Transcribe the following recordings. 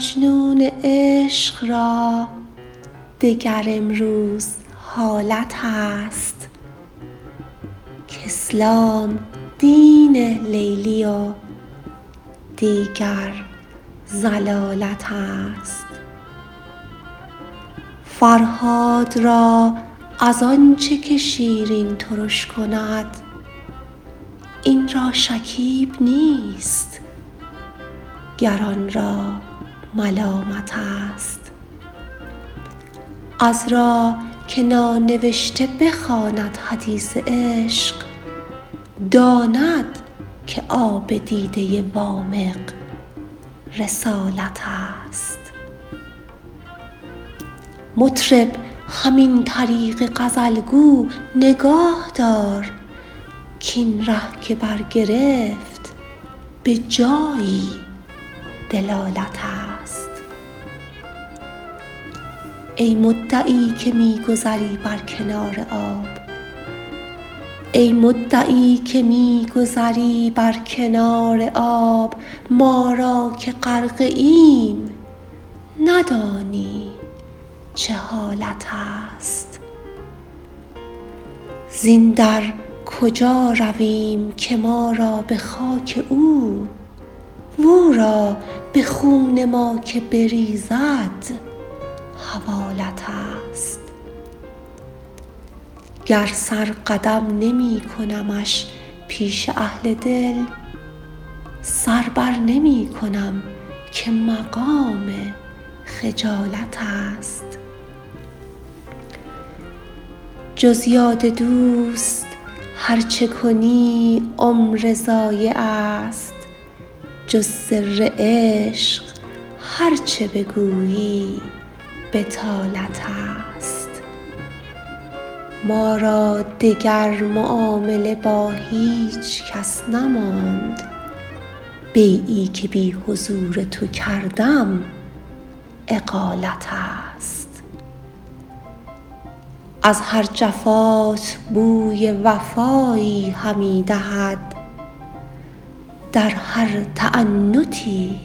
مجنون عشق را دگر امروز حالت است کاسلام دین لیلی و دیگر ضلالت است فرهاد را از آنچه که شیرین ترش کند این را شکیب نیست گر آن را ملامت است. عذرا که نانوشته بخواند حدیث عشق داند که آب دیده وامق رسالت است. مطرب همین طریق غزل گو نگاه دار کاین ره که برگرفت به جایی دلالت است ای مدعی که می گذری بر کنار آب ما را که غرقه ایم ندانی چه حالت است. زین در کجا رویم که ما را به خاک او واو را به خون ما که بریزد. حوالت است. گر سر قدم نمی کنمش پیش اهل دل سر برنمی کنم که مقام خجالت است. جز یاد دوست هر چه کنی عمر ضایع است. جز سر عشق هر چه بگویی بطالت است. ما را دگر معامله با هیچ کس نماند. بیعی که بی حضور تو کردم اقالت است. از هر جفات بوی وفایی همی دهد. در هر تعنتیت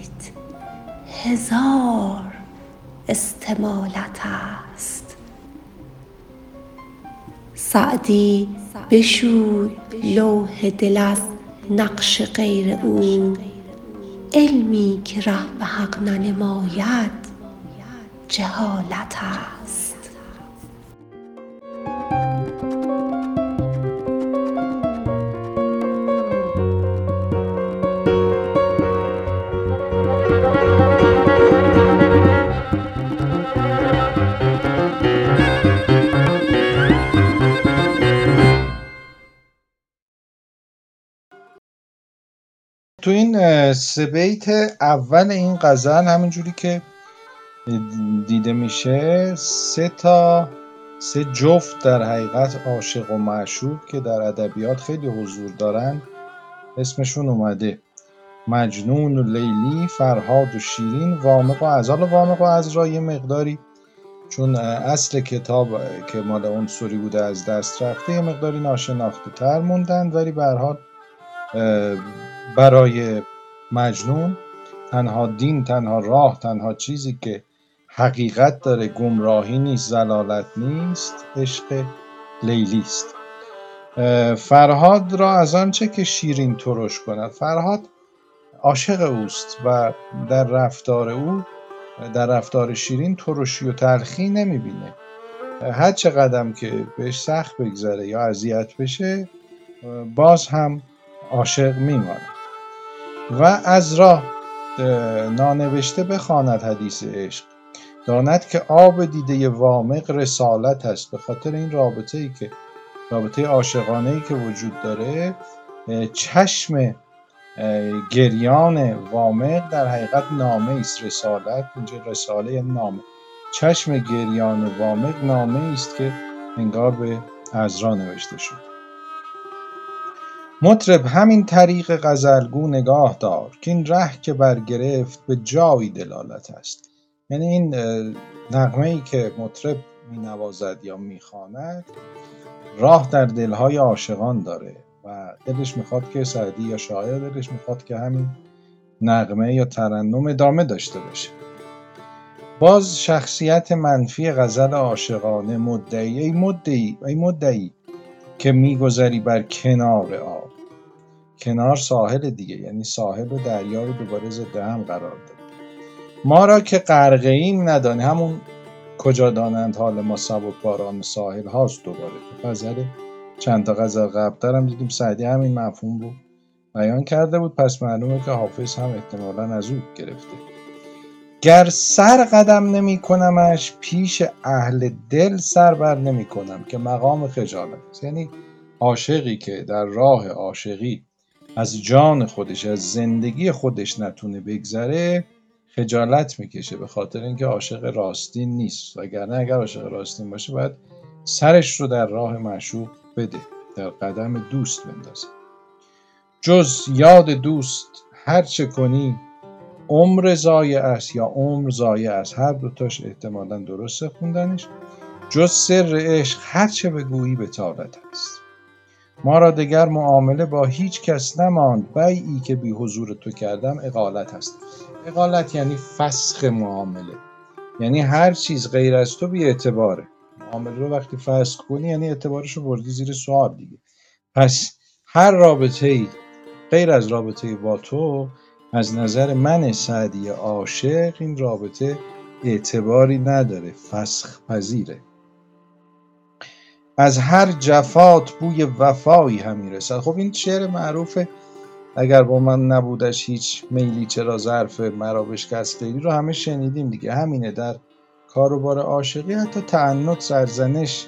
هزار استمالت است. سعدی بشوی لوح دل از نقش غیر او. علمی که ره به حق ننماید جهالت است. تو این سه اول این غزل همینجوری که دیده میشه سه تا سه جفت در حقیقت عاشق و معشوق که در ادبیات خیلی حضور دارن. اسمشون اومده. مجنون و لیلی فرهاد و شیرین وامق و ازال و وامق و ازرا یه مقداری چون اصل کتاب که مال عنصری بوده از دست رفته یه مقداری ناشناخته تر موندن ولی به برای مجنون تنها دین تنها راه تنها چیزی که حقیقت داره گمراهی نیست زلالت نیست عشق لیلی است. فرهاد را از آنچه که شیرین ترش کند؟ فرهاد عاشق اوست و در رفتار او در رفتار شیرین ترشی و تلخی نمی‌بینه. هر چه قدم که بهش سخت بگذره یا اذیت بشه باز هم عاشق میماند. و از راه نانوشته بخواند حدیث عشق. داند که آب دیده وامق رسالت است. به خاطر این رابطه ای که رابطه عاشقانه ای که وجود داره چشم گریان وامق در حقیقت نامه است. رسالت اینجا رساله یعنی نامه. چشم گریان وامق نامه است که انگار به عذرا نوشته شد. مطرب همین طریق غزلگو نگاه دار این ره که برگرفت به جایی دلالت است. یعنی این نغمه ای که مطرب می نوازد یا می خواند راه در دلهای عاشقان داره و دلش می‌خواد که سعدی یا شاعر دلش می‌خواد که همین نغمه یا ترنم ادامه داشته باشه. باز شخصیت منفی غزل عاشقانه مدعی ای مدعی ای مدعی که میگذری بر کنار آب. کنار ساحل دیگه یعنی ساحل و دریا رو دوباره ضد هم قرار داد. ما را که غرقه ایم ندانی همون کجا دانند حال ما سبک باران ساحل هاست دوباره. تو غزل چند تا غزل قبلتر هم دیدیم سعدی همین مفهوم رو بیان کرده بود. پس معلومه که حافظ هم احتمالا از او گرفته. گر سر قدم نمی کنمش پیش اهل دل سر بر نمی کنم که مقام خجالت یعنی عاشقی که در راه عاشقی از جان خودش از زندگی خودش نتونه بگذره خجالت می‌کشه به خاطر اینکه عاشق راستین نیست. وگرنه اگر عاشق راستین باشه باید سرش رو در راه معشوق بده در قدم دوست بندازه. جز یاد دوست هر چه کنی عمر ضایع است یا عمر ضایع است. هر دوتاش احتمالا درسته خوندنش. جز سر عشق هر چه بگویی به است. ما را دگر معامله با هیچ کس نماند. بیعی که بی حضور تو کردم اقالت است. اقالت یعنی فسخ معامله. یعنی هر چیز غیر از تو بی اعتباره. معامله رو وقتی فسخ کنی یعنی اعتبارش رو بردی زیر سوال دیگه. پس هر رابطه غیر از رابطه با تو از نظر من سعدی عاشق این رابطه اعتباری نداره. فسخ پذیره. از هر جفات بوی وفایی هم می‌رسد خب این شعر معروفه. اگر با من نبودش هیچ میلی چرا ظرف مرا بشکست لیلی رو همه شنیدیم دیگه. همینه در کاروبار عاشقی. حتی تعنت سرزنش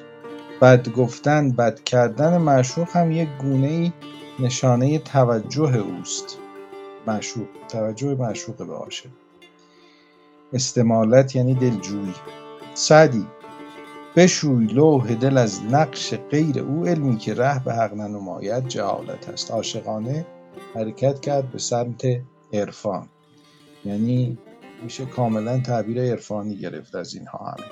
بد گفتن بد کردن معشوق هم یک گونه ای نشانه توجه اوست. معشوق توجه معشوق به عاشق. استمالت یعنی دلجویی سعدی بشوی لوح دل از نقش غیر او علمی که ره به حق ننماید جهالت است. عاشقانه حرکت کرد به سمت عرفان. یعنی میشه کاملا تعبیر عرفانی گرفت از اینها همه.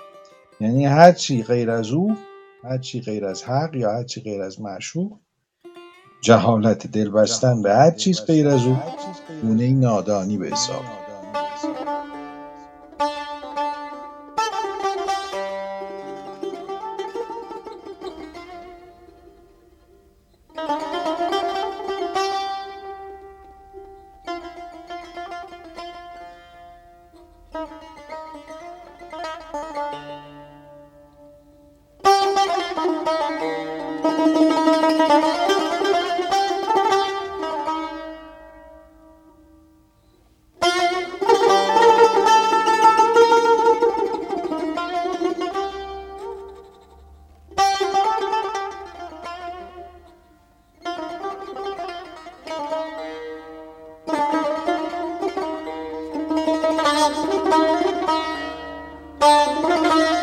یعنی هر چی غیر از او هر چی غیر از حق یا هر چی غیر از معشوق جهالت دل بستن به هر چیز غیر از او. گونه نادانی به حساب. Thank you.